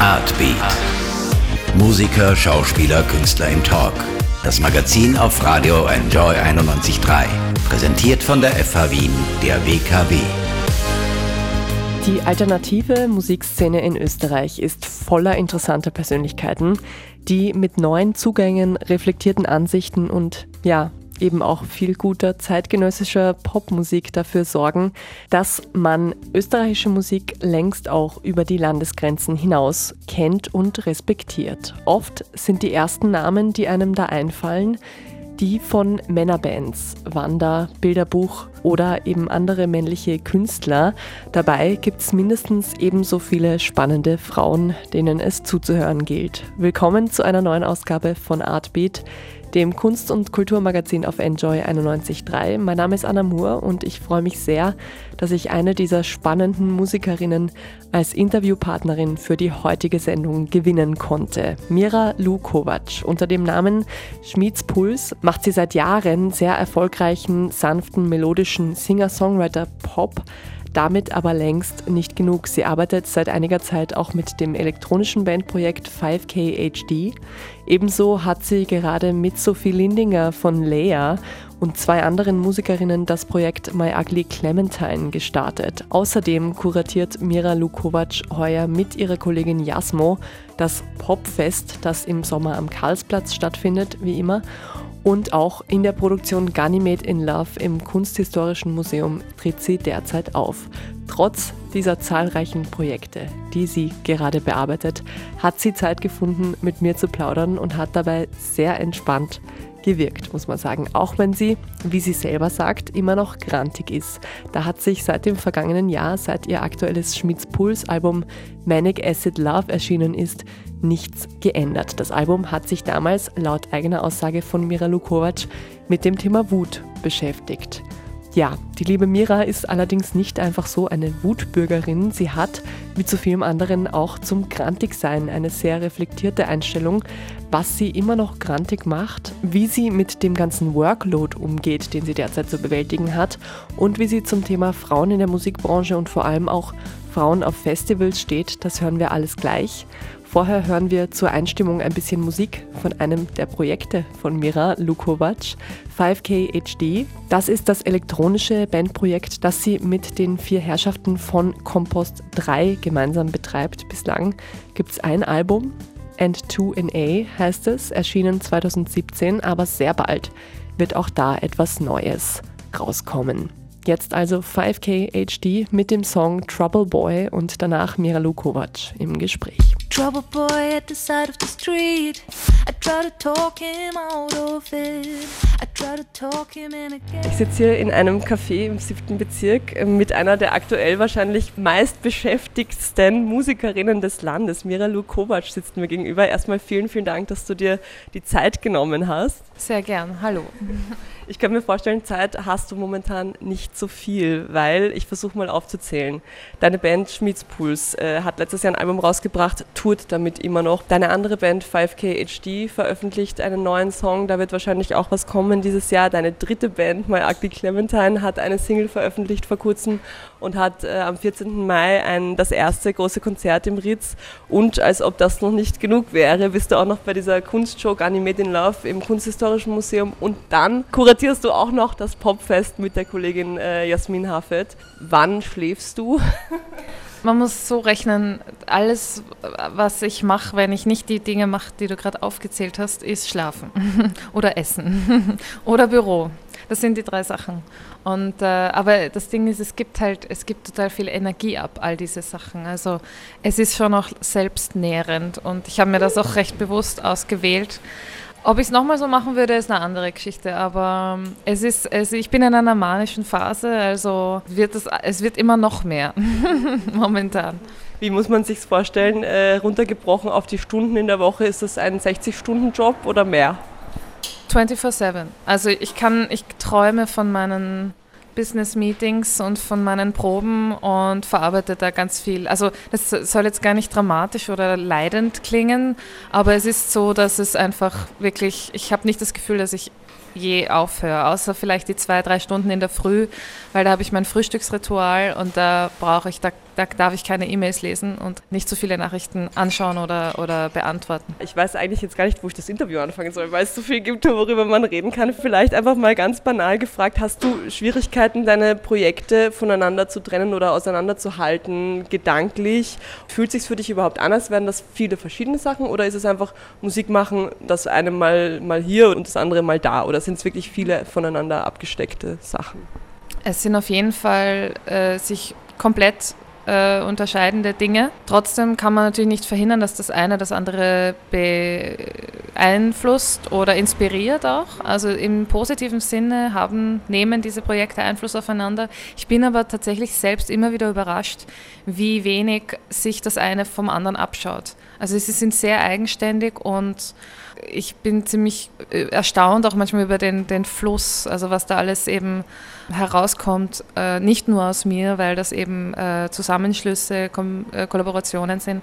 Artbeat. Musiker, Schauspieler, Künstler im Talk. Das Magazin auf Radio Enjoy 91.3. Präsentiert von der FH Wien, der WKW. Die alternative Musikszene in Österreich ist voller interessanter Persönlichkeiten, die mit neuen Zugängen, reflektierten Ansichten und ja, eben auch viel guter zeitgenössischer Popmusik dafür sorgen, dass man österreichische Musik längst auch über die Landesgrenzen hinaus kennt und respektiert. Oft sind die ersten Namen, die einem da einfallen, die von Männerbands, Wanda, Bilderbuch oder eben andere männliche Künstler. Dabei gibt es mindestens ebenso viele spannende Frauen, denen es zuzuhören gilt. Willkommen zu einer neuen Ausgabe von Artbeat dem Kunst- und Kulturmagazin auf Enjoy 91.3. Mein Name ist Anna Moore und ich freue mich sehr, dass ich eine dieser spannenden Musikerinnen als Interviewpartnerin für die heutige Sendung gewinnen konnte. Mira Lukovac. Unter dem Namen Schmieds Puls macht sie seit Jahren sehr erfolgreichen, sanften, melodischen Singer-Songwriter-Pop damit aber längst nicht genug. Sie arbeitet seit einiger Zeit auch mit dem elektronischen Bandprojekt 5K HD. Ebenso hat sie gerade mit Sophie Lindinger von Lea und zwei anderen Musikerinnen das Projekt My Ugly Clementine gestartet. Außerdem kuratiert Mira Lukovac heuer mit ihrer Kollegin Jasmo das Popfest, das im Sommer am Karlsplatz stattfindet, wie immer. Und auch in der Produktion Ganymede in Love im Kunsthistorischen Museum tritt sie derzeit auf. Trotz dieser zahlreichen Projekte, die sie gerade bearbeitet, hat sie Zeit gefunden, mit mir zu plaudern und hat dabei sehr entspannt gewirkt, muss man sagen. Auch wenn sie, wie sie selber sagt, immer noch grantig ist. Da hat sich seit dem vergangenen Jahr, seit ihr aktuelles Schmitz Puls Album Manic Acid Love erschienen ist, nichts geändert. Das Album hat sich damals laut eigener Aussage von Mira Lukovac mit dem Thema Wut beschäftigt. Ja, die liebe Mira ist allerdings nicht einfach so eine Wutbürgerin. Sie hat, wie zu vielem anderen, auch zum Grantigsein eine sehr reflektierte Einstellung, was sie immer noch grantig macht, wie sie mit dem ganzen Workload umgeht, den sie derzeit zu bewältigen hat und wie sie zum Thema Frauen in der Musikbranche und vor allem auch Frauen auf Festivals steht, das hören wir alles gleich. Vorher hören wir zur Einstimmung ein bisschen Musik von einem der Projekte von Mira Lukovac, 5K HD. Das ist das elektronische Bandprojekt, das sie mit den vier Herrschaften von Compost 3 gemeinsam betreibt. Bislang gibt es ein Album, and 2 in A heißt es, erschienen 2017, aber sehr bald wird auch da etwas Neues rauskommen. Jetzt also 5K HD mit dem Song Trouble Boy und danach Mira Lukovac im Gespräch. Trouble boy at the side of the street. I try to talk him out of it. I try to talk him in again. Ich sitze hier in einem Café im siebten Bezirk äh, mit einer der aktuell wahrscheinlich meist beschäftigsten Musikerinnen des Landes. Mira Lukovac sitzt mir gegenüber. Erstmal vielen, vielen Dank, dass du dir die Zeit genommen hast. Sehr gern. Hallo. Ich kann mir vorstellen, Zeit hast du momentan nicht so viel, weil ich versuche mal aufzuzählen. Deine Band Schmiedspuls äh, hat letztes Jahr ein Album rausgebracht, tourt damit immer noch. Deine andere Band 5K HD veröffentlicht einen neuen Song, da wird wahrscheinlich auch was kommen dieses Jahr. Deine dritte Band, My Ugly Clementine, hat eine Single veröffentlicht vor kurzem und hat äh, am 14. Mai ein, das erste große Konzert im Ritz. Und als ob das noch nicht genug wäre, bist du auch noch bei dieser Kunstshow Ganymede in Love im Kunsthistorischen Museum und dann kuratierst du auch noch das Popfest mit der Kollegin äh, Jasmin Hafet. Wann schläfst du? Man muss so rechnen, alles, was ich mache, wenn ich nicht die Dinge mache, die du gerade aufgezählt hast, ist schlafen oder essen oder Büro. Das sind die drei Sachen. Und, äh, aber das Ding ist, es gibt halt, es gibt total viel Energie ab, all diese Sachen. Also es ist schon auch selbstnährend und ich habe mir das auch recht bewusst ausgewählt. Ob ich es nochmal so machen würde, ist eine andere Geschichte. Aber ähm, es ist, also ich bin in einer manischen Phase, also wird es, es wird immer noch mehr momentan. Wie muss man sich vorstellen? Äh, runtergebrochen auf die Stunden in der Woche, ist das ein 60-Stunden-Job oder mehr? 24-7. Also ich kann, ich träume von meinen Business-Meetings und von meinen Proben und verarbeite da ganz viel. Also das soll jetzt gar nicht dramatisch oder leidend klingen, aber es ist so, dass es einfach wirklich, ich habe nicht das Gefühl, dass ich je aufhöre, außer vielleicht die zwei, drei Stunden in der Früh, weil da habe ich mein Frühstücksritual und da brauche ich, da da darf ich keine E-Mails lesen und nicht so viele Nachrichten anschauen oder, oder beantworten. Ich weiß eigentlich jetzt gar nicht, wo ich das Interview anfangen soll, weil es so viel gibt, worüber man reden kann. Vielleicht einfach mal ganz banal gefragt, hast du Schwierigkeiten, deine Projekte voneinander zu trennen oder auseinanderzuhalten, gedanklich? Fühlt sich für dich überhaupt an, als wären das viele verschiedene Sachen oder ist es einfach Musik machen, das eine mal, mal hier und das andere mal da? Oder sind es wirklich viele voneinander abgesteckte Sachen? Es sind auf jeden Fall äh, sich komplett äh, unterscheidende Dinge. Trotzdem kann man natürlich nicht verhindern, dass das eine das andere beeinflusst oder inspiriert auch. Also im positiven Sinne haben, nehmen diese Projekte Einfluss aufeinander. Ich bin aber tatsächlich selbst immer wieder überrascht, wie wenig sich das eine vom anderen abschaut. Also sie sind sehr eigenständig und ich bin ziemlich äh, erstaunt auch manchmal über den, den Fluss, also was da alles eben herauskommt, äh, nicht nur aus mir, weil das eben äh, Zusammenschlüsse, Kom äh, Kollaborationen sind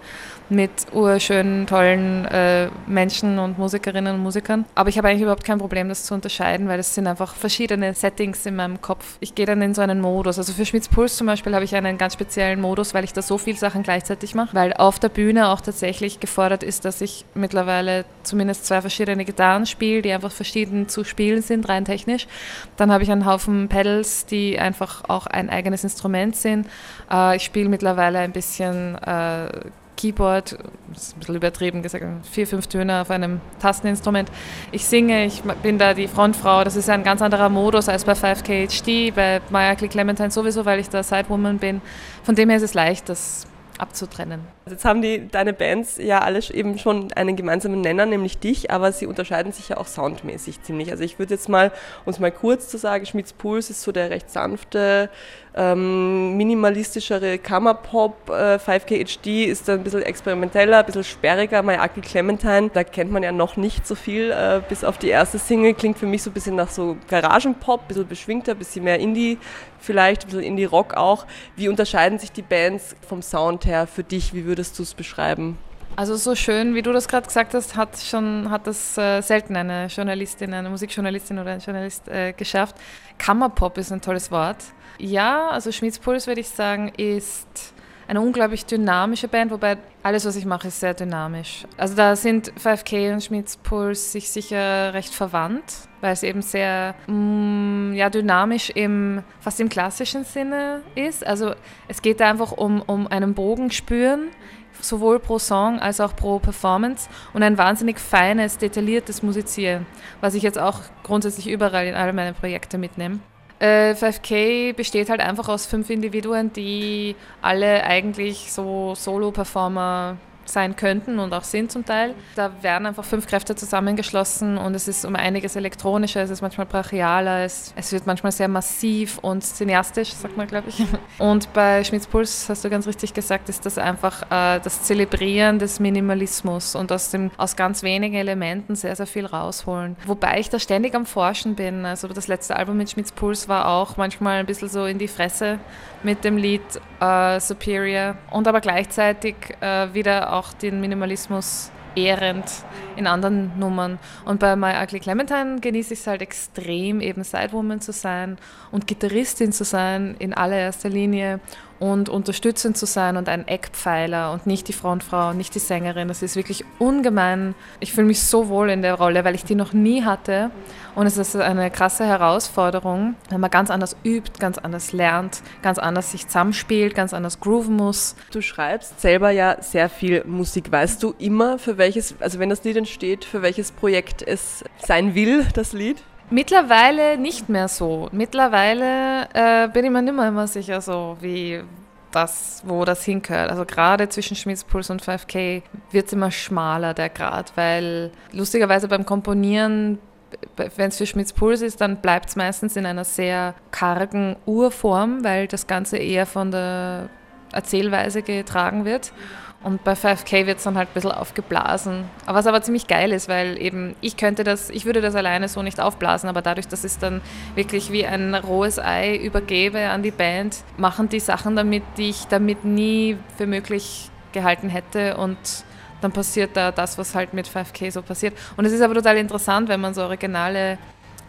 mit urschönen, tollen äh, Menschen und Musikerinnen und Musikern. Aber ich habe eigentlich überhaupt kein Problem, das zu unterscheiden, weil es sind einfach verschiedene Settings in meinem Kopf. Ich gehe dann in so einen Modus. Also für Schmitz Puls zum Beispiel habe ich einen ganz speziellen Modus, weil ich da so viele Sachen gleichzeitig mache, weil auf der Bühne auch tatsächlich gefordert ist, dass ich mittlerweile zumindest zwei verschiedene Gitarren spiele, die einfach verschieden zu spielen sind, rein technisch. Dann habe ich einen Haufen Pedals, die einfach auch ein eigenes Instrument sind. Äh, ich spiele mittlerweile ein bisschen äh, Keyboard, ist ein bisschen übertrieben gesagt, vier, fünf Töne auf einem Tasteninstrument. Ich singe, ich bin da die Frontfrau, das ist ein ganz anderer Modus als bei 5K HD, bei Maya Clementine sowieso, weil ich da Sidewoman bin. Von dem her ist es leicht, das abzutrennen. Also jetzt haben die, deine Bands ja alle eben schon einen gemeinsamen Nenner, nämlich dich, aber sie unterscheiden sich ja auch soundmäßig ziemlich. Also ich würde jetzt mal, es mal kurz zu sagen, Schmitz Puls ist so der recht sanfte, ähm, minimalistischere Kammerpop, äh, 5K HD ist ein bisschen experimenteller, ein bisschen sperriger, Mayaki Clementine, da kennt man ja noch nicht so viel, äh, bis auf die erste Single, klingt für mich so ein bisschen nach so Garagenpop, ein bisschen beschwingter, ein bisschen mehr Indie vielleicht, ein bisschen Indie-Rock auch. Wie unterscheiden sich die Bands vom Sound her für dich? Wie würdest du es beschreiben? Also so schön, wie du das gerade gesagt hast, hat schon hat das äh, selten eine Journalistin, eine Musikjournalistin oder ein Journalist äh, geschafft. Kammerpop ist ein tolles Wort. Ja, also Schmitzpuls würde ich sagen, ist eine unglaublich dynamische Band, wobei alles, was ich mache, ist sehr dynamisch. Also da sind 5K und Schmitzpuls sich sicher recht verwandt, weil es eben sehr mm, ja, dynamisch im, fast im klassischen Sinne ist. Also es geht da einfach um, um einen Bogen spüren, sowohl pro Song als auch pro Performance und ein wahnsinnig feines, detailliertes Musizieren, was ich jetzt auch grundsätzlich überall in all meine Projekte mitnehme. 5K äh, besteht halt einfach aus fünf Individuen, die alle eigentlich so Solo-Performer sein könnten und auch sind zum Teil. Da werden einfach fünf Kräfte zusammengeschlossen und es ist um einiges elektronischer, es ist manchmal brachialer, es, es wird manchmal sehr massiv und cineastisch, sagt man, glaube ich. Und bei Schmitz Puls, hast du ganz richtig gesagt, ist das einfach äh, das Zelebrieren des Minimalismus und aus, dem, aus ganz wenigen Elementen sehr, sehr viel rausholen. Wobei ich da ständig am Forschen bin. Also das letzte Album mit Schmitz Puls war auch manchmal ein bisschen so in die Fresse mit dem Lied äh, Superior und aber gleichzeitig äh, wieder auch den Minimalismus ehrend in anderen Nummern. Und bei My Ugly Clementine genieße ich es halt extrem, eben Sidewoman zu sein und Gitarristin zu sein in allererster Linie und unterstützend zu sein und ein Eckpfeiler und nicht die Frontfrau, nicht die Sängerin. Das ist wirklich ungemein. Ich fühle mich so wohl in der Rolle, weil ich die noch nie hatte. Und es ist eine krasse Herausforderung, wenn man ganz anders übt, ganz anders lernt, ganz anders sich zusammenspielt, ganz anders grooven muss. Du schreibst selber ja sehr viel Musik. Weißt du immer, für welches, also wenn das Lied entsteht, für welches Projekt es sein will, das Lied? Mittlerweile nicht mehr so. Mittlerweile äh, bin ich mir nicht mehr immer sicher, so wie das, wo das hingehört. Also gerade zwischen Schmitzpuls und 5K wird es immer schmaler, der Grad, weil lustigerweise beim Komponieren, wenn es für Schmitzpuls ist, dann bleibt es meistens in einer sehr kargen Urform, weil das Ganze eher von der Erzählweise getragen wird. Und bei 5K wird es dann halt ein bisschen aufgeblasen. Aber was aber ziemlich geil ist, weil eben ich könnte das, ich würde das alleine so nicht aufblasen, aber dadurch, dass ich es dann wirklich wie ein rohes Ei übergebe an die Band, machen die Sachen damit, die ich damit nie für möglich gehalten hätte und dann passiert da das, was halt mit 5K so passiert. Und es ist aber total interessant, wenn man so originale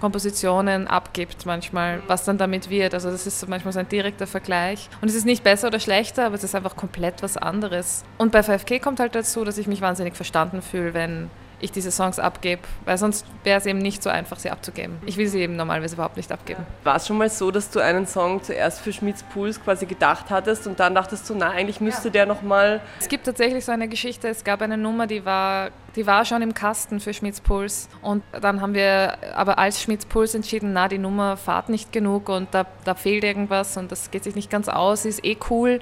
Kompositionen abgibt manchmal, was dann damit wird. Also das ist manchmal so ein direkter Vergleich. Und es ist nicht besser oder schlechter, aber es ist einfach komplett was anderes. Und bei 5K kommt halt dazu, dass ich mich wahnsinnig verstanden fühle, wenn ich diese Songs abgebe, weil sonst wäre es eben nicht so einfach, sie abzugeben. Ich will sie eben normalerweise überhaupt nicht abgeben. War es schon mal so, dass du einen Song zuerst für Schmieds Puls quasi gedacht hattest und dann dachtest du, na, eigentlich müsste ja. der nochmal... Es gibt tatsächlich so eine Geschichte, es gab eine Nummer, die war, die war schon im Kasten für Schmieds Puls und dann haben wir aber als Schmieds Puls entschieden, na, die Nummer fahrt nicht genug und da, da fehlt irgendwas und das geht sich nicht ganz aus, ist eh cool,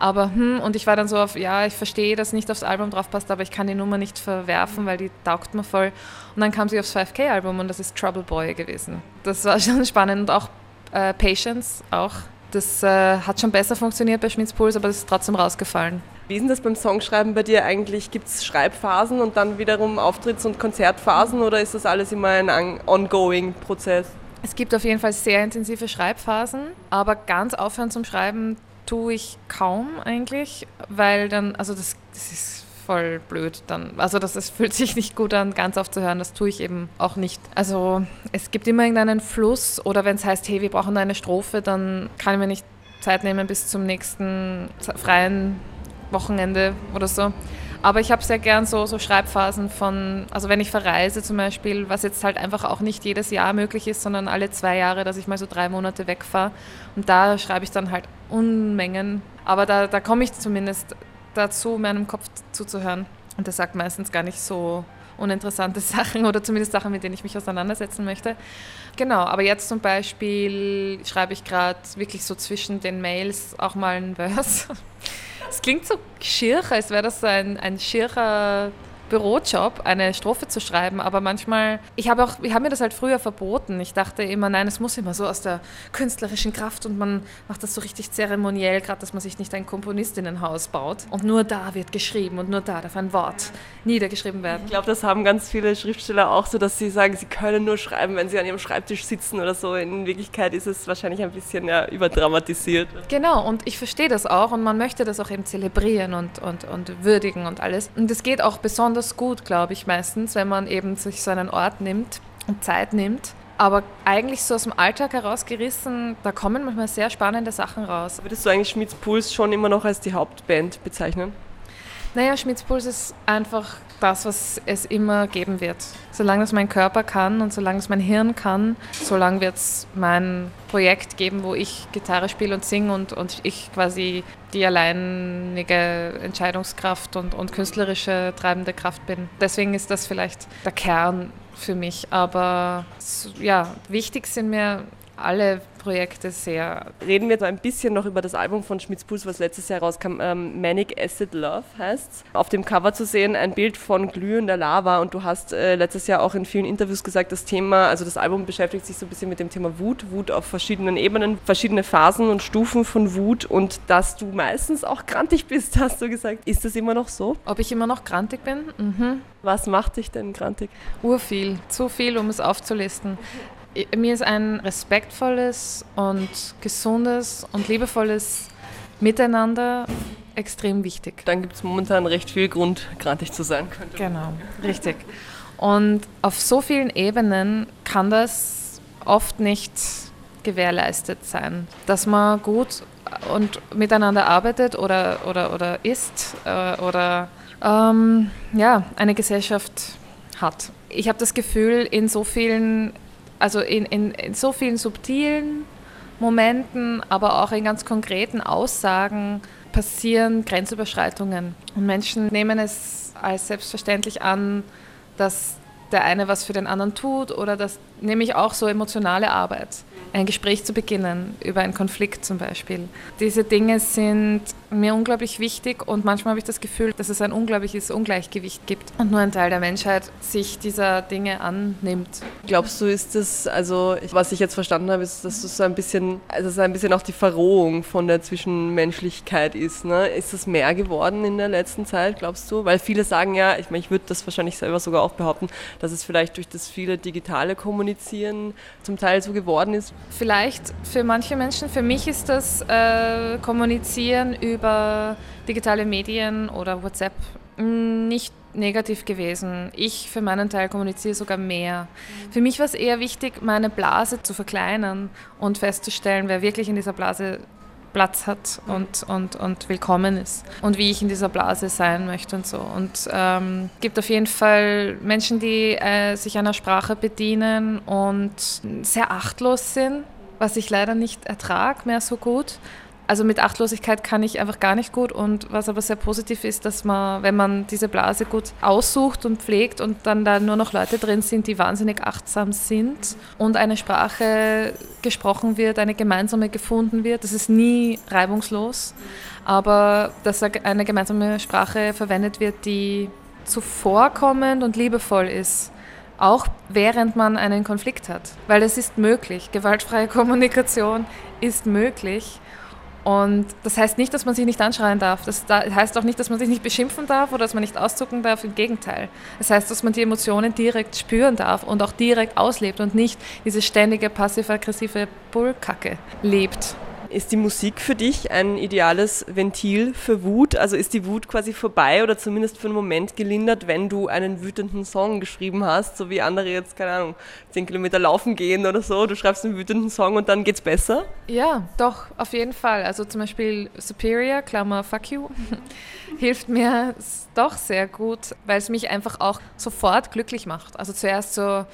aber hm, und ich war dann so auf, ja, ich verstehe, dass nicht aufs Album drauf passt, aber ich kann die Nummer nicht verwerfen, weil die taugt mir voll. Und dann kam sie aufs 5K-Album und das ist Trouble Boy gewesen. Das war schon spannend und auch äh, Patience auch. Das äh, hat schon besser funktioniert bei Schmitz Puls, aber das ist trotzdem rausgefallen. Wie ist das beim Songschreiben bei dir eigentlich? Gibt es Schreibphasen und dann wiederum Auftritts- und Konzertphasen oder ist das alles immer ein ongoing Prozess? Es gibt auf jeden Fall sehr intensive Schreibphasen, aber ganz aufhören zum Schreiben tue ich kaum eigentlich, weil dann, also das, das ist voll blöd dann. Also das, das fühlt sich nicht gut an, ganz aufzuhören. Das tue ich eben auch nicht. Also es gibt immer irgendeinen Fluss oder wenn es heißt, hey, wir brauchen eine Strophe, dann kann ich mir nicht Zeit nehmen bis zum nächsten freien Wochenende oder so. Aber ich habe sehr gern so, so Schreibphasen von, also wenn ich verreise zum Beispiel, was jetzt halt einfach auch nicht jedes Jahr möglich ist, sondern alle zwei Jahre, dass ich mal so drei Monate wegfahre. Und da schreibe ich dann halt Unmengen. Aber da, da komme ich zumindest dazu, meinem Kopf zuzuhören. Und der sagt meistens gar nicht so uninteressante Sachen oder zumindest Sachen, mit denen ich mich auseinandersetzen möchte. Genau, aber jetzt zum Beispiel schreibe ich gerade wirklich so zwischen den Mails auch mal ein Verse. Es klingt so schier, als wäre das ein, ein schierer Bürojob, eine Strophe zu schreiben, aber manchmal, ich habe auch, ich habe mir das halt früher verboten. Ich dachte immer, nein, es muss immer so aus der künstlerischen Kraft und man macht das so richtig zeremoniell, gerade, dass man sich nicht ein Komponistinnenhaus baut. Und nur da wird geschrieben und nur da darf ein Wort niedergeschrieben werden. Ich glaube, das haben ganz viele Schriftsteller auch so, dass sie sagen, sie können nur schreiben, wenn sie an ihrem Schreibtisch sitzen oder so. In Wirklichkeit ist es wahrscheinlich ein bisschen ja, überdramatisiert. Genau, und ich verstehe das auch und man möchte das auch eben zelebrieren und, und, und würdigen und alles. Und es geht auch besonders besonders gut, glaube ich, meistens, wenn man eben sich so einen Ort nimmt und Zeit nimmt. Aber eigentlich so aus dem Alltag herausgerissen, da kommen manchmal sehr spannende Sachen raus. Würdest du eigentlich Schmitz Puls schon immer noch als die Hauptband bezeichnen? Naja, Schmitz Puls ist einfach das, was es immer geben wird. Solange es mein Körper kann und solange es mein Hirn kann, solange wird es mein Projekt geben, wo ich Gitarre spiele und singe und, und ich quasi die alleinige Entscheidungskraft und, und künstlerische treibende Kraft bin. Deswegen ist das vielleicht der Kern für mich. Aber ja, wichtig sind mir alle Projekte sehr. Reden wir da ein bisschen noch über das Album von Schmitz Puls, was letztes Jahr rauskam. Ähm, Manic Acid Love heißt Auf dem Cover zu sehen ein Bild von glühender Lava und du hast äh, letztes Jahr auch in vielen Interviews gesagt, das Thema, also das Album beschäftigt sich so ein bisschen mit dem Thema Wut, Wut auf verschiedenen Ebenen, verschiedene Phasen und Stufen von Wut und dass du meistens auch grantig bist, hast du gesagt. Ist das immer noch so? Ob ich immer noch grantig bin? Mhm. Was macht dich denn grantig? Urviel, zu viel, um es aufzulisten mir ist ein respektvolles und gesundes und liebevolles Miteinander extrem wichtig. Dann gibt es momentan recht viel Grund, grantig zu sein. Könnte genau, richtig. Und auf so vielen Ebenen kann das oft nicht gewährleistet sein, dass man gut und miteinander arbeitet oder, oder, oder ist äh, oder ähm, ja, eine Gesellschaft hat. Ich habe das Gefühl, in so vielen also in, in, in so vielen subtilen Momenten, aber auch in ganz konkreten Aussagen passieren Grenzüberschreitungen. Und Menschen nehmen es als selbstverständlich an, dass der eine was für den anderen tut oder das nehme ich auch so emotionale Arbeit ein Gespräch zu beginnen, über einen Konflikt zum Beispiel. Diese Dinge sind mir unglaublich wichtig und manchmal habe ich das Gefühl, dass es ein unglaubliches Ungleichgewicht gibt und nur ein Teil der Menschheit sich dieser Dinge annimmt. Glaubst du, ist das, also was ich jetzt verstanden habe, ist, dass das so ein bisschen, also so ein bisschen auch die Verrohung von der Zwischenmenschlichkeit ist. Ne? Ist das mehr geworden in der letzten Zeit, glaubst du? Weil viele sagen ja, ich meine, ich würde das wahrscheinlich selber sogar auch behaupten, dass es vielleicht durch das viele digitale Kommunizieren zum Teil so geworden ist, Vielleicht für manche Menschen, für mich ist das äh, Kommunizieren über über digitale Medien oder WhatsApp nicht negativ gewesen. Ich für meinen Teil kommuniziere sogar mehr. Für mich war es eher wichtig, meine Blase zu verkleinern und festzustellen, wer wirklich in dieser Blase Platz hat und, und, und willkommen ist und wie ich in dieser Blase sein möchte und so. Und ähm, gibt auf jeden Fall Menschen, die äh, sich einer Sprache bedienen und sehr achtlos sind, was ich leider nicht ertrage mehr so gut. Also mit Achtlosigkeit kann ich einfach gar nicht gut und was aber sehr positiv ist, dass man, wenn man diese Blase gut aussucht und pflegt und dann da nur noch Leute drin sind, die wahnsinnig achtsam sind und eine Sprache gesprochen wird, eine gemeinsame gefunden wird, das ist nie reibungslos, aber dass eine gemeinsame Sprache verwendet wird, die zuvorkommend und liebevoll ist auch während man einen Konflikt hat. Weil es ist möglich. Gewaltfreie Kommunikation ist möglich. Und das heißt nicht, dass man sich nicht anschreien darf. Das heißt auch nicht, dass man sich nicht beschimpfen darf oder dass man nicht auszucken darf. Im Gegenteil. Das heißt, dass man die Emotionen direkt spüren darf und auch direkt auslebt und nicht diese ständige passiv-aggressive Bullkacke lebt. Ist die Musik für dich ein ideales Ventil für Wut? Also ist die Wut quasi vorbei oder zumindest für einen Moment gelindert, wenn du einen wütenden Song geschrieben hast, so wie andere jetzt, keine Ahnung, 10 Kilometer laufen gehen oder so, du schreibst einen wütenden Song und dann geht's besser? Ja, doch, auf jeden Fall. Also zum Beispiel Superior, Klammer Fuck You, hilft mir doch sehr gut, weil es mich einfach auch sofort glücklich macht. Also zuerst so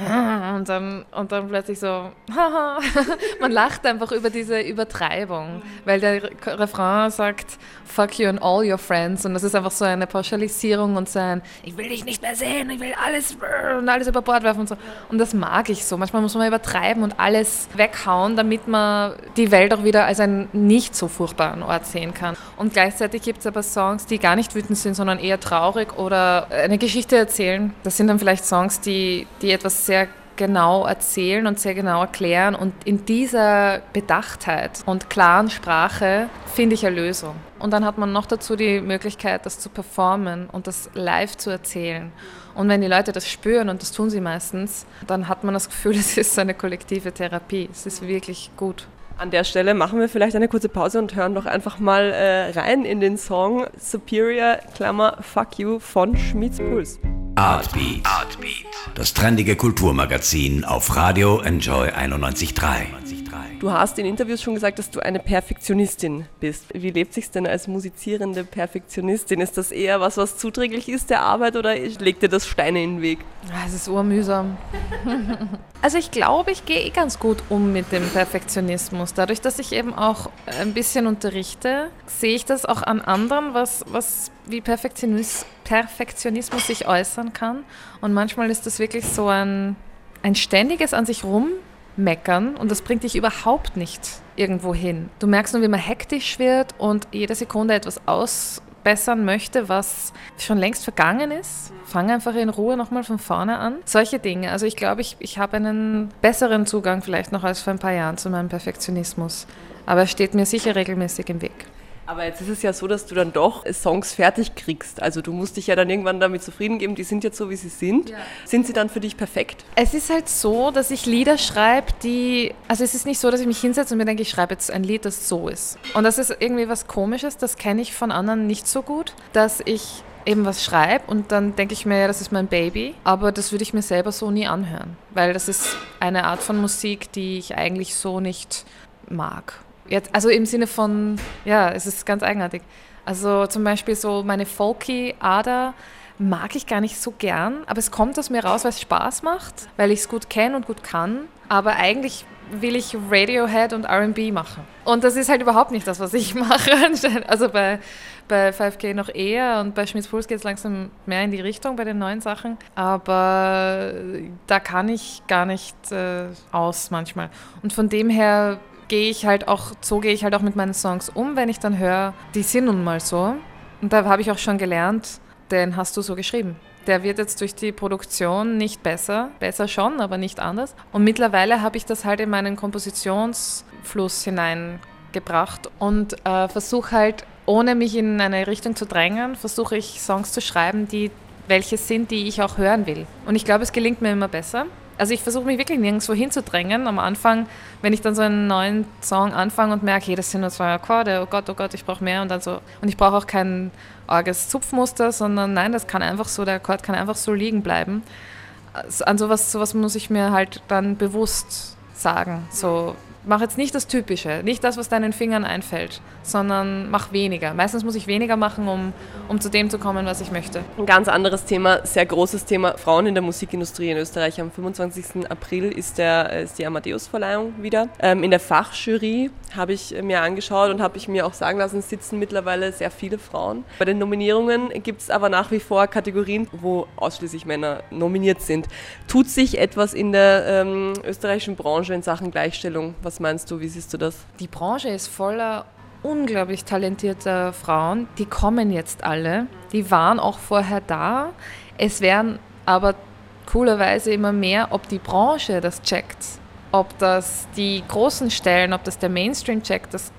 und dann, und dann plötzlich so, man lacht einfach über diese Übertreibung, weil der Refrain sagt, fuck you and all your friends und das ist einfach so eine Pauschalisierung und so ein, ich will dich nicht mehr sehen, ich will alles und alles über Bord werfen und so. Und das mag ich so. Manchmal muss man übertreiben und alles weghauen, damit man die Welt auch wieder als einen nicht so furchtbaren Ort sehen kann. Und gleichzeitig gibt es aber Songs, die gar nicht wütend sind, sondern eher traurig oder eine Geschichte erzählen. Das sind dann vielleicht Songs, die, die etwas sehr genau erzählen und sehr genau erklären. Und in dieser Bedachtheit und klaren Sprache finde ich eine Lösung. Und dann hat man noch dazu die Möglichkeit, das zu performen und das live zu erzählen. Und wenn die Leute das spüren, und das tun sie meistens, dann hat man das Gefühl, es ist eine kollektive Therapie. Es ist wirklich gut. An der Stelle machen wir vielleicht eine kurze Pause und hören doch einfach mal äh, rein in den Song Superior, Klammer, Fuck You von Schmieds Puls. Artbeat. Artbeat. Das trendige Kulturmagazin auf Radio Enjoy 91.3. Du hast in Interviews schon gesagt, dass du eine Perfektionistin bist. Wie lebt sich denn als musizierende Perfektionistin? Ist das eher was, was zuträglich ist der Arbeit oder legt dir das Steine in den Weg? Es ist urmühsam. also ich glaube, ich gehe eh ganz gut um mit dem Perfektionismus. Dadurch, dass ich eben auch ein bisschen unterrichte, sehe ich das auch an anderen, was, was wie Perfektionismus, Perfektionismus sich äußern kann. Und manchmal ist das wirklich so ein, ein ständiges an sich rum meckern und das bringt dich überhaupt nicht irgendwo hin. Du merkst nur, wie man hektisch wird und jede Sekunde etwas ausbessern möchte, was schon längst vergangen ist. Fang einfach in Ruhe nochmal von vorne an. Solche Dinge. Also ich glaube, ich, ich habe einen besseren Zugang vielleicht noch als vor ein paar Jahren zu meinem Perfektionismus. Aber er steht mir sicher regelmäßig im Weg. Aber jetzt ist es ja so, dass du dann doch Songs fertig kriegst. Also du musst dich ja dann irgendwann damit zufrieden geben, die sind jetzt so, wie sie sind. Ja. Sind sie dann für dich perfekt? Es ist halt so, dass ich Lieder schreibe, die... Also es ist nicht so, dass ich mich hinsetze und mir denke, ich schreibe jetzt ein Lied, das so ist. Und das ist irgendwie was Komisches, das kenne ich von anderen nicht so gut, dass ich eben was schreibe und dann denke ich mir, ja, das ist mein Baby, aber das würde ich mir selber so nie anhören, weil das ist eine Art von Musik, die ich eigentlich so nicht mag. Jetzt, also im Sinne von, ja, es ist ganz eigenartig. Also zum Beispiel so meine folky Ader mag ich gar nicht so gern, aber es kommt aus mir raus, weil es Spaß macht, weil ich es gut kenne und gut kann. Aber eigentlich will ich Radiohead und RB machen. Und das ist halt überhaupt nicht das, was ich mache. Also bei, bei 5K noch eher und bei Schmitz Puls geht es langsam mehr in die Richtung bei den neuen Sachen. Aber da kann ich gar nicht äh, aus manchmal. Und von dem her gehe ich halt auch, so gehe ich halt auch mit meinen Songs um, wenn ich dann höre, die sind nun mal so. Und da habe ich auch schon gelernt, den hast du so geschrieben. Der wird jetzt durch die Produktion nicht besser, besser schon, aber nicht anders. Und mittlerweile habe ich das halt in meinen Kompositionsfluss hineingebracht und äh, versuche halt, ohne mich in eine Richtung zu drängen, versuche ich Songs zu schreiben, die welche sind, die ich auch hören will. Und ich glaube, es gelingt mir immer besser Also ich versuche mich wirklich nirgendwo hinzudrängen. Am Anfang, wenn ich dann so einen neuen Song anfange und merke, hey, das sind nur zwei Akkorde, oh Gott, oh Gott, ich brauche mehr und dann so. Und ich brauche auch kein arges Zupfmuster, sondern nein, das kann einfach so, der Akkord kann einfach so liegen bleiben. Also an sowas, sowas muss ich mir halt dann bewusst sagen. So, mach jetzt nicht das Typische, nicht das, was deinen Fingern einfällt, sondern mach weniger. Meistens muss ich weniger machen, um, um zu dem zu kommen, was ich möchte. Ein ganz anderes Thema, sehr großes Thema, Frauen in der Musikindustrie in Österreich. Am 25. April ist, der, ist die Amadeus-Verleihung wieder. Ähm, in der Fachjury habe ich mir angeschaut und habe ich mir auch sagen lassen, sitzen mittlerweile sehr viele Frauen. Bei den Nominierungen gibt es aber nach wie vor Kategorien, wo ausschließlich Männer nominiert sind. Tut sich etwas in der ähm, österreichischen Branche in Sachen Gleichstellung? Was meinst du? Wie siehst du das? Die Branche ist voller unglaublich talentierter Frauen. Die kommen jetzt alle. Die waren auch vorher da. Es werden aber coolerweise immer mehr, ob die Branche das checkt. Ob das die großen Stellen, ob das der Mainstream checkt, das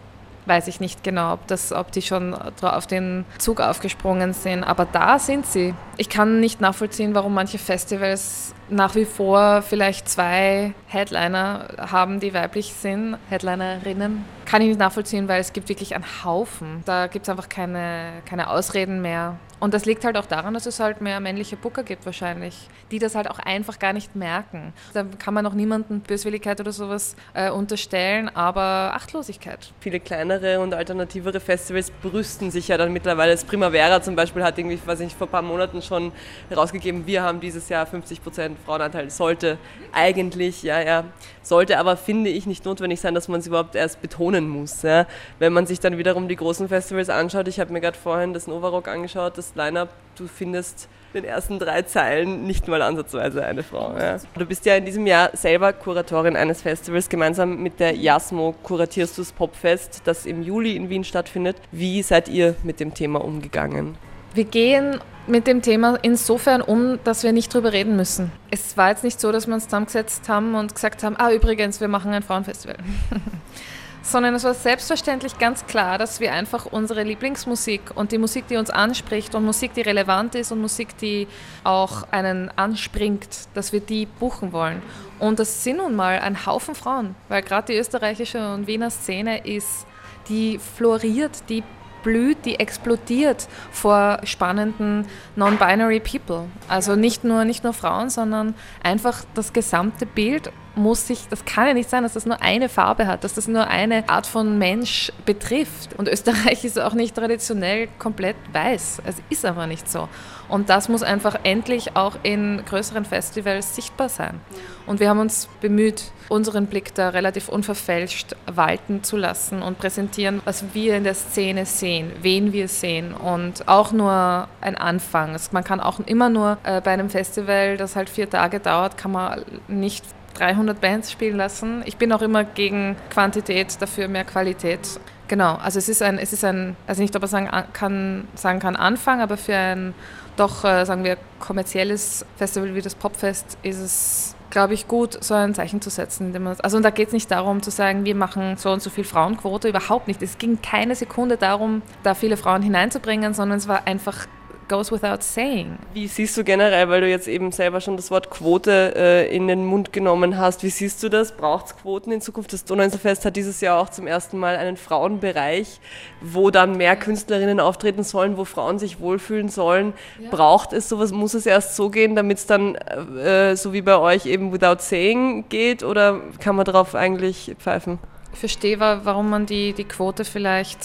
weiß ich nicht genau, ob, das, ob die schon auf den Zug aufgesprungen sind. Aber da sind sie. Ich kann nicht nachvollziehen, warum manche Festivals nach wie vor vielleicht zwei Headliner haben, die weiblich sind, Headlinerinnen. Kann ich nicht nachvollziehen, weil es gibt wirklich einen Haufen. Da gibt es einfach keine, keine Ausreden mehr. Und das liegt halt auch daran, dass es halt mehr männliche Booker gibt wahrscheinlich, die das halt auch einfach gar nicht merken. Da kann man auch niemanden Böswilligkeit oder sowas äh, unterstellen, aber Achtlosigkeit. Viele kleinere und alternativere Festivals brüsten sich ja dann mittlerweile. Das Primavera zum Beispiel hat irgendwie, weiß ich, vor ein paar Monaten schon herausgegeben, wir haben dieses Jahr 50 Prozent Frauenanteil. Sollte eigentlich, ja, ja, sollte aber, finde ich, nicht notwendig sein, dass man es überhaupt erst betonen muss. Ja. Wenn man sich dann wiederum die großen Festivals anschaut, ich habe mir gerade vorhin das Novarock angeschaut, das Line-Up, du findest in den ersten drei Zeilen nicht mal ansatzweise eine Frau. Ja. Du bist ja in diesem Jahr selber Kuratorin eines Festivals. Gemeinsam mit der Jasmo kuratierst du das Popfest, das im Juli in Wien stattfindet. Wie seid ihr mit dem Thema umgegangen? Wir gehen mit dem Thema insofern um, dass wir nicht drüber reden müssen. Es war jetzt nicht so, dass wir uns zusammengesetzt haben und gesagt haben, ah übrigens, wir machen ein Frauenfestival. sondern es war selbstverständlich ganz klar, dass wir einfach unsere Lieblingsmusik und die Musik, die uns anspricht und Musik, die relevant ist und Musik, die auch einen anspringt, dass wir die buchen wollen. Und das sind nun mal ein Haufen Frauen, weil gerade die österreichische und Wiener Szene ist, die floriert, die blüht, die explodiert vor spannenden non-binary People. Also nicht nur, nicht nur Frauen, sondern einfach das gesamte Bild muss sich, das kann ja nicht sein, dass das nur eine Farbe hat, dass das nur eine Art von Mensch betrifft. Und Österreich ist auch nicht traditionell komplett weiß. Es ist aber nicht so. Und das muss einfach endlich auch in größeren Festivals sichtbar sein. Und wir haben uns bemüht, unseren Blick da relativ unverfälscht walten zu lassen und präsentieren, was wir in der Szene sehen, wen wir sehen und auch nur ein Anfang. Man kann auch immer nur äh, bei einem Festival, das halt vier Tage dauert, kann man nicht 300 Bands spielen lassen. Ich bin auch immer gegen Quantität, dafür mehr Qualität. Genau, also es ist ein, es ist ein, also nicht, ob man sagen kann, sagen kann Anfang, aber für ein doch, äh, sagen wir, kommerzielles Festival wie das Popfest ist es, glaube ich, gut, so ein Zeichen zu setzen. also und da geht es nicht darum zu sagen, wir machen so und so viel Frauenquote, überhaupt nicht. Es ging keine Sekunde darum, da viele Frauen hineinzubringen, sondern es war einfach goes without saying. Wie siehst du generell, weil du jetzt eben selber schon das Wort Quote äh, in den Mund genommen hast, wie siehst du das? Braucht es Quoten in Zukunft? Das Donauinselfest hat dieses Jahr auch zum ersten Mal einen Frauenbereich, wo dann mehr Künstlerinnen auftreten sollen, wo Frauen sich wohlfühlen sollen. Ja. Braucht es sowas? Muss es erst so gehen, damit es dann äh, so wie bei euch eben without saying geht oder kann man darauf eigentlich pfeifen? Ich verstehe, warum man die, die Quote vielleicht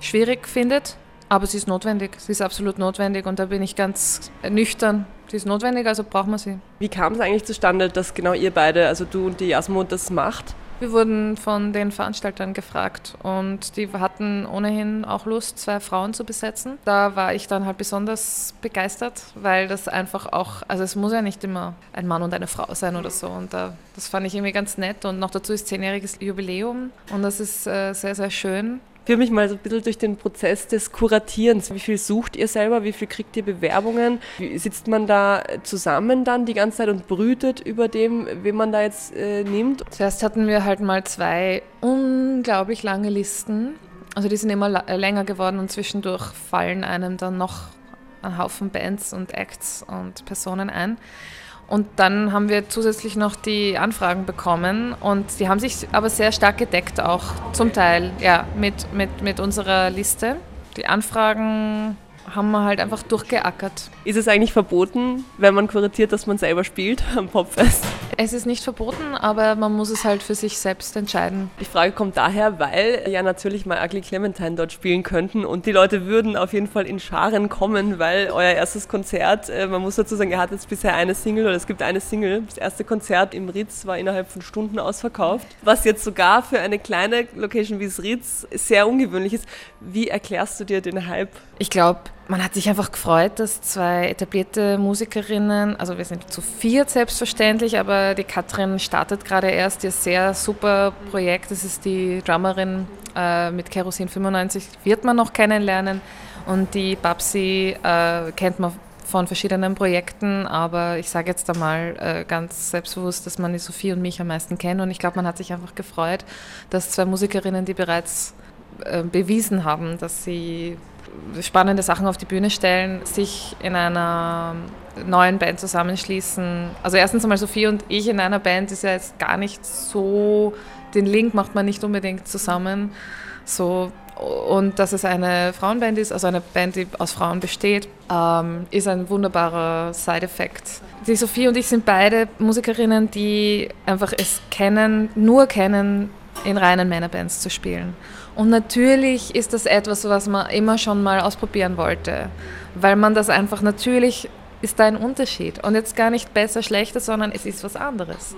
schwierig findet. Aber sie ist notwendig, sie ist absolut notwendig und da bin ich ganz nüchtern. Sie ist notwendig, also brauchen wir sie. Wie kam es eigentlich zustande, dass genau ihr beide, also du und die Jasmo, das macht? Wir wurden von den Veranstaltern gefragt und die hatten ohnehin auch Lust, zwei Frauen zu besetzen. Da war ich dann halt besonders begeistert, weil das einfach auch, also es muss ja nicht immer ein Mann und eine Frau sein oder so. Und da, das fand ich irgendwie ganz nett und noch dazu ist zehnjähriges Jubiläum und das ist äh, sehr, sehr schön führe mich mal so ein bisschen durch den Prozess des Kuratierens. Wie viel sucht ihr selber? Wie viel kriegt ihr Bewerbungen? Wie sitzt man da zusammen dann die ganze Zeit und brütet über dem, wen man da jetzt äh, nimmt? Zuerst hatten wir halt mal zwei unglaublich lange Listen. Also die sind immer länger geworden und zwischendurch fallen einem dann noch ein Haufen Bands und Acts und Personen ein. Und dann haben wir zusätzlich noch die Anfragen bekommen und die haben sich aber sehr stark gedeckt auch zum Teil ja, mit, mit, mit unserer Liste. Die Anfragen haben wir halt einfach durchgeackert. Ist es eigentlich verboten, wenn man kuratiert, dass man selber spielt am Popfest? Es ist nicht verboten, aber man muss es halt für sich selbst entscheiden. Die Frage kommt daher, weil ja natürlich mal Ugly Clementine dort spielen könnten und die Leute würden auf jeden Fall in Scharen kommen, weil euer erstes Konzert, äh, man muss dazu sagen, ihr hattet bisher eine Single oder es gibt eine Single. Das erste Konzert im Ritz war innerhalb von Stunden ausverkauft, was jetzt sogar für eine kleine Location wie das Ritz sehr ungewöhnlich ist. Wie erklärst du dir den Hype? Ich glaube, man hat sich einfach gefreut, dass zwei etablierte Musikerinnen, also wir sind zu viert selbstverständlich, aber die Katrin startet gerade erst ihr sehr super Projekt. Das ist die Drummerin äh, mit Kerosin 95, wird man noch kennenlernen. Und die Babsi äh, kennt man von verschiedenen Projekten, aber ich sage jetzt einmal äh, ganz selbstbewusst, dass man die Sophie und mich am meisten kennt. Und ich glaube, man hat sich einfach gefreut, dass zwei Musikerinnen, die bereits äh, bewiesen haben, dass sie spannende Sachen auf die Bühne stellen, sich in einer neuen Band zusammenschließen. Also erstens einmal Sophie und ich in einer Band ist ja jetzt gar nicht so, den Link macht man nicht unbedingt zusammen. So, und dass es eine Frauenband ist, also eine Band, die aus Frauen besteht, ähm, ist ein wunderbarer Side-Effekt. Die Sophie und ich sind beide Musikerinnen, die einfach es kennen, nur kennen, in reinen Männerbands zu spielen. Und natürlich ist das etwas, was man immer schon mal ausprobieren wollte, weil man das einfach natürlich ist da ein Unterschied und jetzt gar nicht besser, schlechter, sondern es ist was anderes.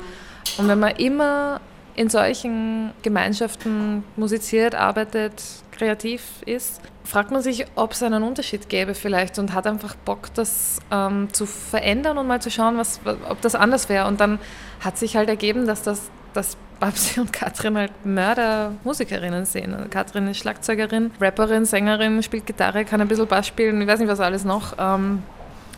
Und wenn man immer in solchen Gemeinschaften musiziert, arbeitet, kreativ ist, fragt man sich, ob es einen Unterschied gäbe vielleicht und hat einfach Bock, das ähm, zu verändern und mal zu schauen, was, ob das anders wäre. Und dann hat sich halt ergeben, dass das dass Babsi und Katrin halt Mörder-Musikerinnen. Also Katrin ist Schlagzeugerin, Rapperin, Sängerin, spielt Gitarre, kann ein bisschen Bass spielen, ich weiß nicht was alles noch. Ähm,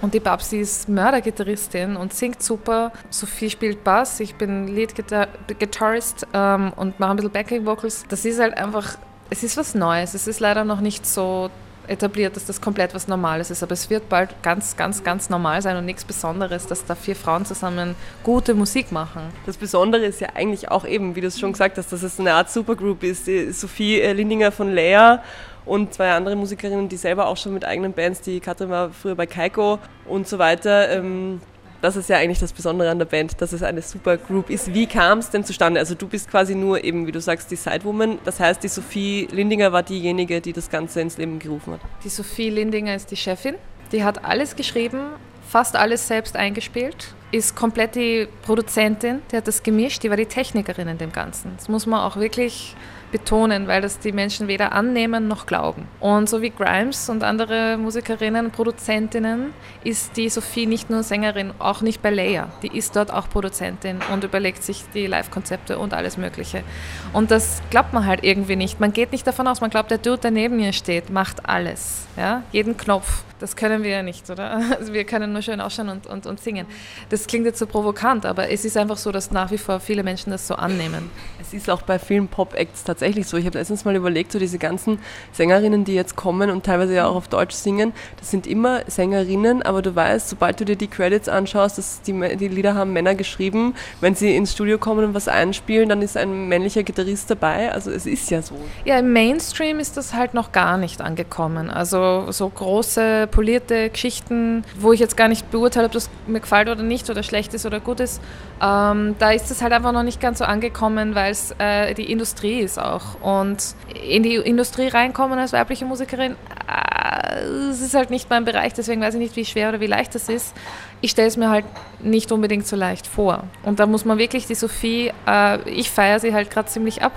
und die Babsi ist Mördergitarristin und singt super. Sophie spielt Bass, ich bin Lead-Gitarrist ähm, und mache ein bisschen Backing-Vocals. Das ist halt einfach, es ist was Neues. Es ist leider noch nicht so etabliert, dass das komplett was Normales ist. Aber es wird bald ganz, ganz, ganz normal sein und nichts Besonderes, dass da vier Frauen zusammen gute Musik machen. Das Besondere ist ja eigentlich auch eben, wie du es schon gesagt hast, dass es eine Art Supergroup ist. Sophie äh, Lindinger von Lea und zwei andere Musikerinnen, die selber auch schon mit eigenen Bands, die Katrin war früher bei Kaiko und so weiter. Ähm, das ist ja eigentlich das Besondere an der Band, dass es eine super Group ist. Wie kam es denn zustande? Also du bist quasi nur eben, wie du sagst, die Sidewoman. Das heißt, die Sophie Lindinger war diejenige, die das Ganze ins Leben gerufen hat. Die Sophie Lindinger ist die Chefin. Die hat alles geschrieben, fast alles selbst eingespielt, ist komplett die Produzentin, die hat das gemischt, die war die Technikerin in dem Ganzen. Das muss man auch wirklich betonen, weil das die Menschen weder annehmen noch glauben. Und so wie Grimes und andere Musikerinnen, Produzentinnen, ist die Sophie nicht nur Sängerin, auch nicht bei Leia. Die ist dort auch Produzentin und überlegt sich die Live-Konzepte und alles Mögliche. Und das glaubt man halt irgendwie nicht. Man geht nicht davon aus, man glaubt, der Dude, der neben mir steht, macht alles. Ja? Jeden Knopf. Das können wir ja nicht, oder? Also wir können nur schön ausschauen und, und, und singen. Das klingt jetzt so provokant, aber es ist einfach so, dass nach wie vor viele Menschen das so annehmen. Es ist auch bei vielen Pop-Acts tatsächlich so. Ich habe letztens mal überlegt, so diese ganzen Sängerinnen, die jetzt kommen und teilweise ja auch auf Deutsch singen, das sind immer Sängerinnen, aber du weißt, sobald du dir die Credits anschaust, dass die, die Lieder haben Männer geschrieben, wenn sie ins Studio kommen und was einspielen, dann ist ein männlicher Gitarrist dabei. Also es ist ja so. Ja, im Mainstream ist das halt noch gar nicht angekommen. Also so große polierte Geschichten, wo ich jetzt gar nicht beurteile, ob das mir gefällt oder nicht oder schlecht ist oder gut ist, ähm, da ist es halt einfach noch nicht ganz so angekommen, weil es äh, die Industrie ist auch. Und in die Industrie reinkommen als weibliche Musikerin, äh, es ist halt nicht mein Bereich, deswegen weiß ich nicht, wie schwer oder wie leicht das ist. Ich stelle es mir halt nicht unbedingt so leicht vor. Und da muss man wirklich die Sophie, äh, ich feiere sie halt gerade ziemlich ab,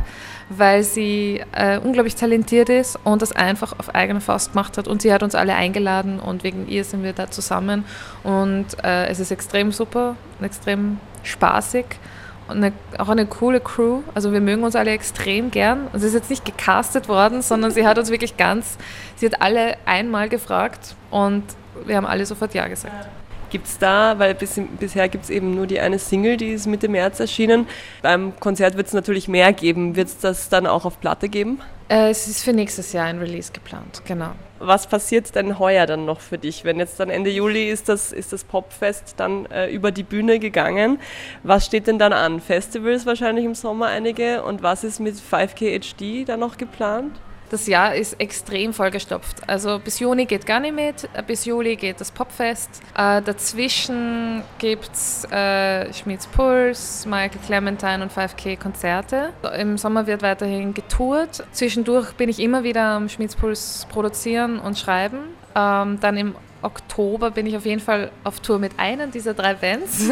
weil sie äh, unglaublich talentiert ist und das einfach auf eigene Faust gemacht hat. Und sie hat uns alle eingeladen und wegen ihr sind wir da zusammen. Und äh, es ist extrem super, extrem spaßig und eine, auch eine coole Crew. Also wir mögen uns alle extrem gern. Sie ist jetzt nicht gecastet worden, sondern sie hat uns wirklich ganz, sie hat alle einmal gefragt und wir haben alle sofort Ja gesagt. Gibt es da, weil bis, bisher gibt es eben nur die eine Single, die ist Mitte März erschienen. Beim Konzert wird es natürlich mehr geben. Wird es das dann auch auf Platte geben? Äh, es ist für nächstes Jahr ein Release geplant, genau. Was passiert denn heuer dann noch für dich? Wenn jetzt dann Ende Juli ist das, ist das Popfest dann äh, über die Bühne gegangen. Was steht denn dann an? Festivals wahrscheinlich im Sommer einige und was ist mit 5K HD dann noch geplant? Das Jahr ist extrem vollgestopft. Also bis Juni geht gar nicht mit, bis Juli geht das Popfest. Äh, dazwischen gibt es äh, Schmieds Puls, Michael Clementine und 5K Konzerte. Im Sommer wird weiterhin getourt. Zwischendurch bin ich immer wieder am Schmieds Puls produzieren und schreiben. Ähm, dann im Oktober bin ich auf jeden Fall auf Tour mit einem dieser drei Bands.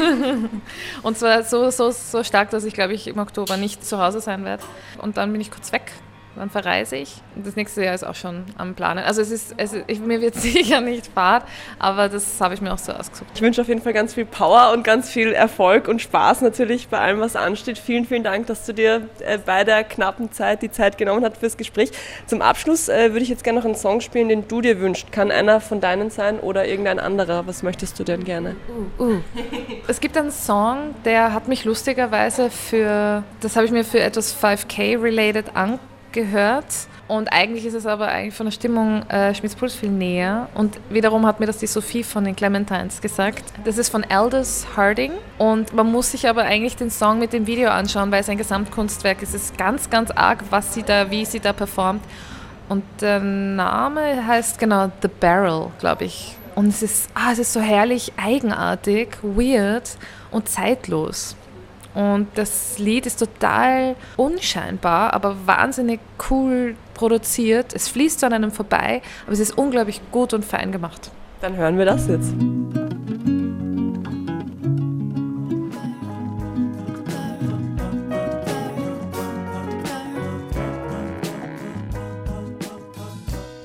und zwar so, so, so stark, dass ich, glaube ich, im Oktober nicht zu Hause sein werde. Und dann bin ich kurz weg dann verreise ich. Das nächste Jahr ist auch schon am Planen. Also es ist, es ist, mir wird sicher nicht Fahrt, aber das habe ich mir auch so ausgesucht. Ich wünsche auf jeden Fall ganz viel Power und ganz viel Erfolg und Spaß natürlich bei allem, was ansteht. Vielen, vielen Dank, dass du dir äh, bei der knappen Zeit die Zeit genommen hast fürs Gespräch. Zum Abschluss äh, würde ich jetzt gerne noch einen Song spielen, den du dir wünschst. Kann einer von deinen sein oder irgendein anderer? Was möchtest du denn gerne? Uh, uh. es gibt einen Song, der hat mich lustigerweise für, das habe ich mir für etwas 5K-related angeguckt gehört. Und eigentlich ist es aber eigentlich von der Stimmung äh, Schmitz Puls viel näher. Und wiederum hat mir das die Sophie von den Clementines gesagt. Das ist von Aldous Harding. Und man muss sich aber eigentlich den Song mit dem Video anschauen, weil es ein Gesamtkunstwerk ist. Es ist ganz, ganz arg, was sie da, wie sie da performt. Und der Name heißt genau The Barrel, glaube ich. Und es ist, ah, es ist so herrlich eigenartig, weird und zeitlos. Und das Lied ist total unscheinbar, aber wahnsinnig cool produziert. Es fließt so an einem vorbei, aber es ist unglaublich gut und fein gemacht. Dann hören wir das jetzt.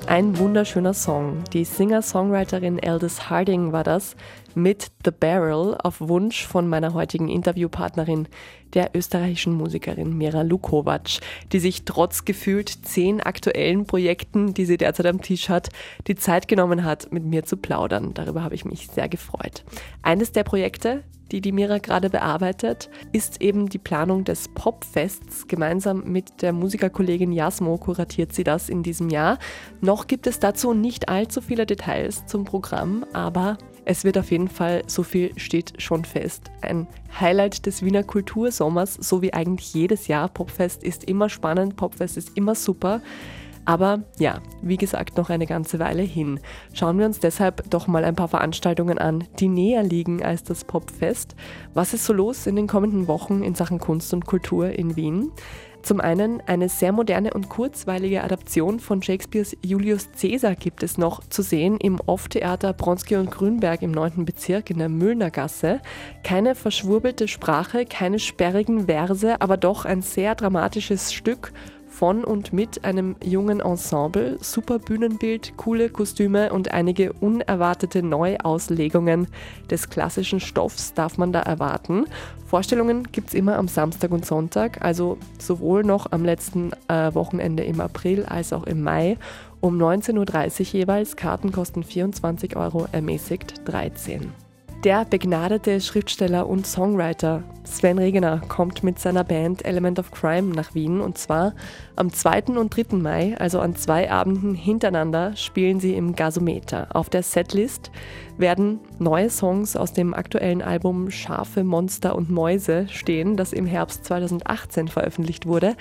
Ein wunderschöner Song. Die Singer-Songwriterin Aldous Harding war das mit The Barrel auf Wunsch von meiner heutigen Interviewpartnerin, der österreichischen Musikerin Mira Lukovac, die sich trotz gefühlt zehn aktuellen Projekten, die sie derzeit am Tisch hat, die Zeit genommen hat, mit mir zu plaudern. Darüber habe ich mich sehr gefreut. Eines der Projekte, die die Mira gerade bearbeitet, ist eben die Planung des Popfests. Gemeinsam mit der Musikerkollegin Jasmo kuratiert sie das in diesem Jahr. Noch gibt es dazu nicht allzu viele Details zum Programm, aber es wird auf jeden Fall, so viel steht schon fest, ein Highlight des Wiener Kultursommers, so wie eigentlich jedes Jahr. Popfest ist immer spannend, Popfest ist immer super. Aber ja, wie gesagt, noch eine ganze Weile hin. Schauen wir uns deshalb doch mal ein paar Veranstaltungen an, die näher liegen als das Popfest. Was ist so los in den kommenden Wochen in Sachen Kunst und Kultur in Wien? Zum einen eine sehr moderne und kurzweilige Adaption von Shakespeares Julius Caesar gibt es noch zu sehen im Off-Theater Bronski und Grünberg im 9. Bezirk in der Müllnergasse. Keine verschwurbelte Sprache, keine sperrigen Verse, aber doch ein sehr dramatisches Stück von und mit einem jungen Ensemble, super Bühnenbild, coole Kostüme und einige unerwartete Neuauslegungen des klassischen Stoffs darf man da erwarten. Vorstellungen gibt es immer am Samstag und Sonntag, also sowohl noch am letzten äh, Wochenende im April als auch im Mai um 19.30 Uhr jeweils. Karten kosten 24 Euro, ermäßigt 13. Der begnadete Schriftsteller und Songwriter Sven Regener kommt mit seiner Band Element of Crime nach Wien und zwar am 2. und 3. Mai, also an zwei Abenden hintereinander, spielen sie im Gasometer. Auf der Setlist werden neue Songs aus dem aktuellen Album Schafe, Monster und Mäuse stehen, das im Herbst 2018 veröffentlicht wurde,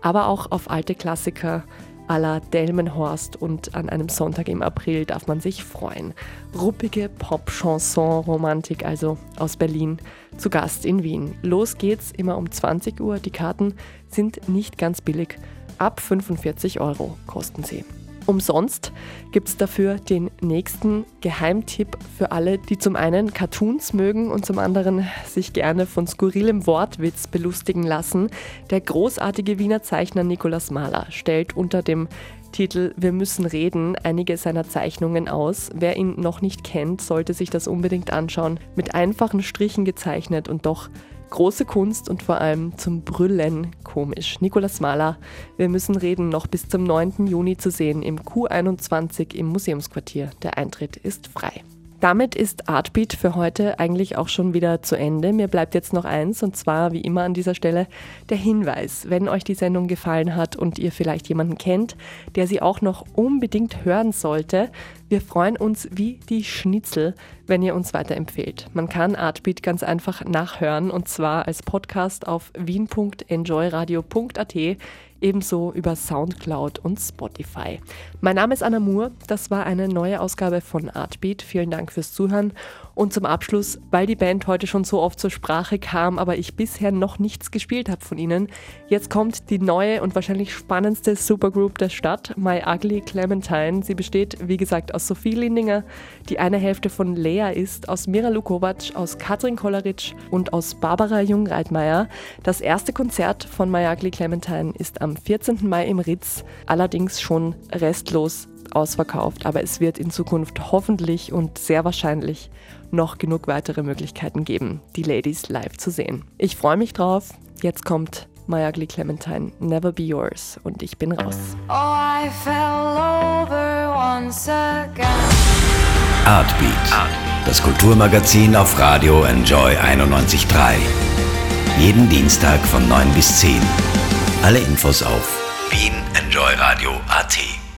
aber auch auf alte Klassiker à la Delmenhorst und an einem Sonntag im April darf man sich freuen. Ruppige Pop-Chanson-Romantik, also aus Berlin, zu Gast in Wien. Los geht's immer um 20 Uhr. Die Karten sind nicht ganz billig. Ab 45 Euro kosten sie. Umsonst gibt es dafür den nächsten Geheimtipp für alle, die zum einen Cartoons mögen und zum anderen sich gerne von skurrilem Wortwitz belustigen lassen. Der großartige Wiener Zeichner Nikolaus Mahler stellt unter dem Titel Wir müssen reden einige seiner Zeichnungen aus. Wer ihn noch nicht kennt, sollte sich das unbedingt anschauen. Mit einfachen Strichen gezeichnet und doch Große Kunst und vor allem zum Brüllen komisch. Nikolaus Mahler, wir müssen reden, noch bis zum 9. Juni zu sehen im Q21 im Museumsquartier. Der Eintritt ist frei. Damit ist Artbeat für heute eigentlich auch schon wieder zu Ende. Mir bleibt jetzt noch eins und zwar wie immer an dieser Stelle der Hinweis, wenn euch die Sendung gefallen hat und ihr vielleicht jemanden kennt, der sie auch noch unbedingt hören sollte, wir freuen uns wie die Schnitzel, wenn ihr uns weiterempfehlt. Man kann Artbeat ganz einfach nachhören und zwar als Podcast auf wien.enjoyradio.at ebenso über Soundcloud und Spotify. Mein Name ist Anna Moore, das war eine neue Ausgabe von Artbeat. Vielen Dank fürs Zuhören und zum Abschluss, weil die Band heute schon so oft zur Sprache kam, aber ich bisher noch nichts gespielt habe von ihnen, jetzt kommt die neue und wahrscheinlich spannendste Supergroup der Stadt, My Ugly Clementine. Sie besteht, wie gesagt, aus Sophie Lindinger, die eine Hälfte von Lea ist, aus Mira Lukovac, aus Katrin Kolleritsch und aus Barbara Jungreitmeier. Das erste Konzert von My Ugly Clementine ist am 14. Mai im Ritz, allerdings schon restlos ausverkauft, aber es wird in Zukunft hoffentlich und sehr wahrscheinlich noch genug weitere Möglichkeiten geben, die Ladies live zu sehen. Ich freue mich drauf. Jetzt kommt My Ugly Clementine, Never Be Yours und ich bin raus. Oh, I fell over once again. Artbeat, das Kulturmagazin auf Radio Enjoy 91.3. Jeden Dienstag von 9 bis 10. Alle Infos auf wienenjoyradio.at.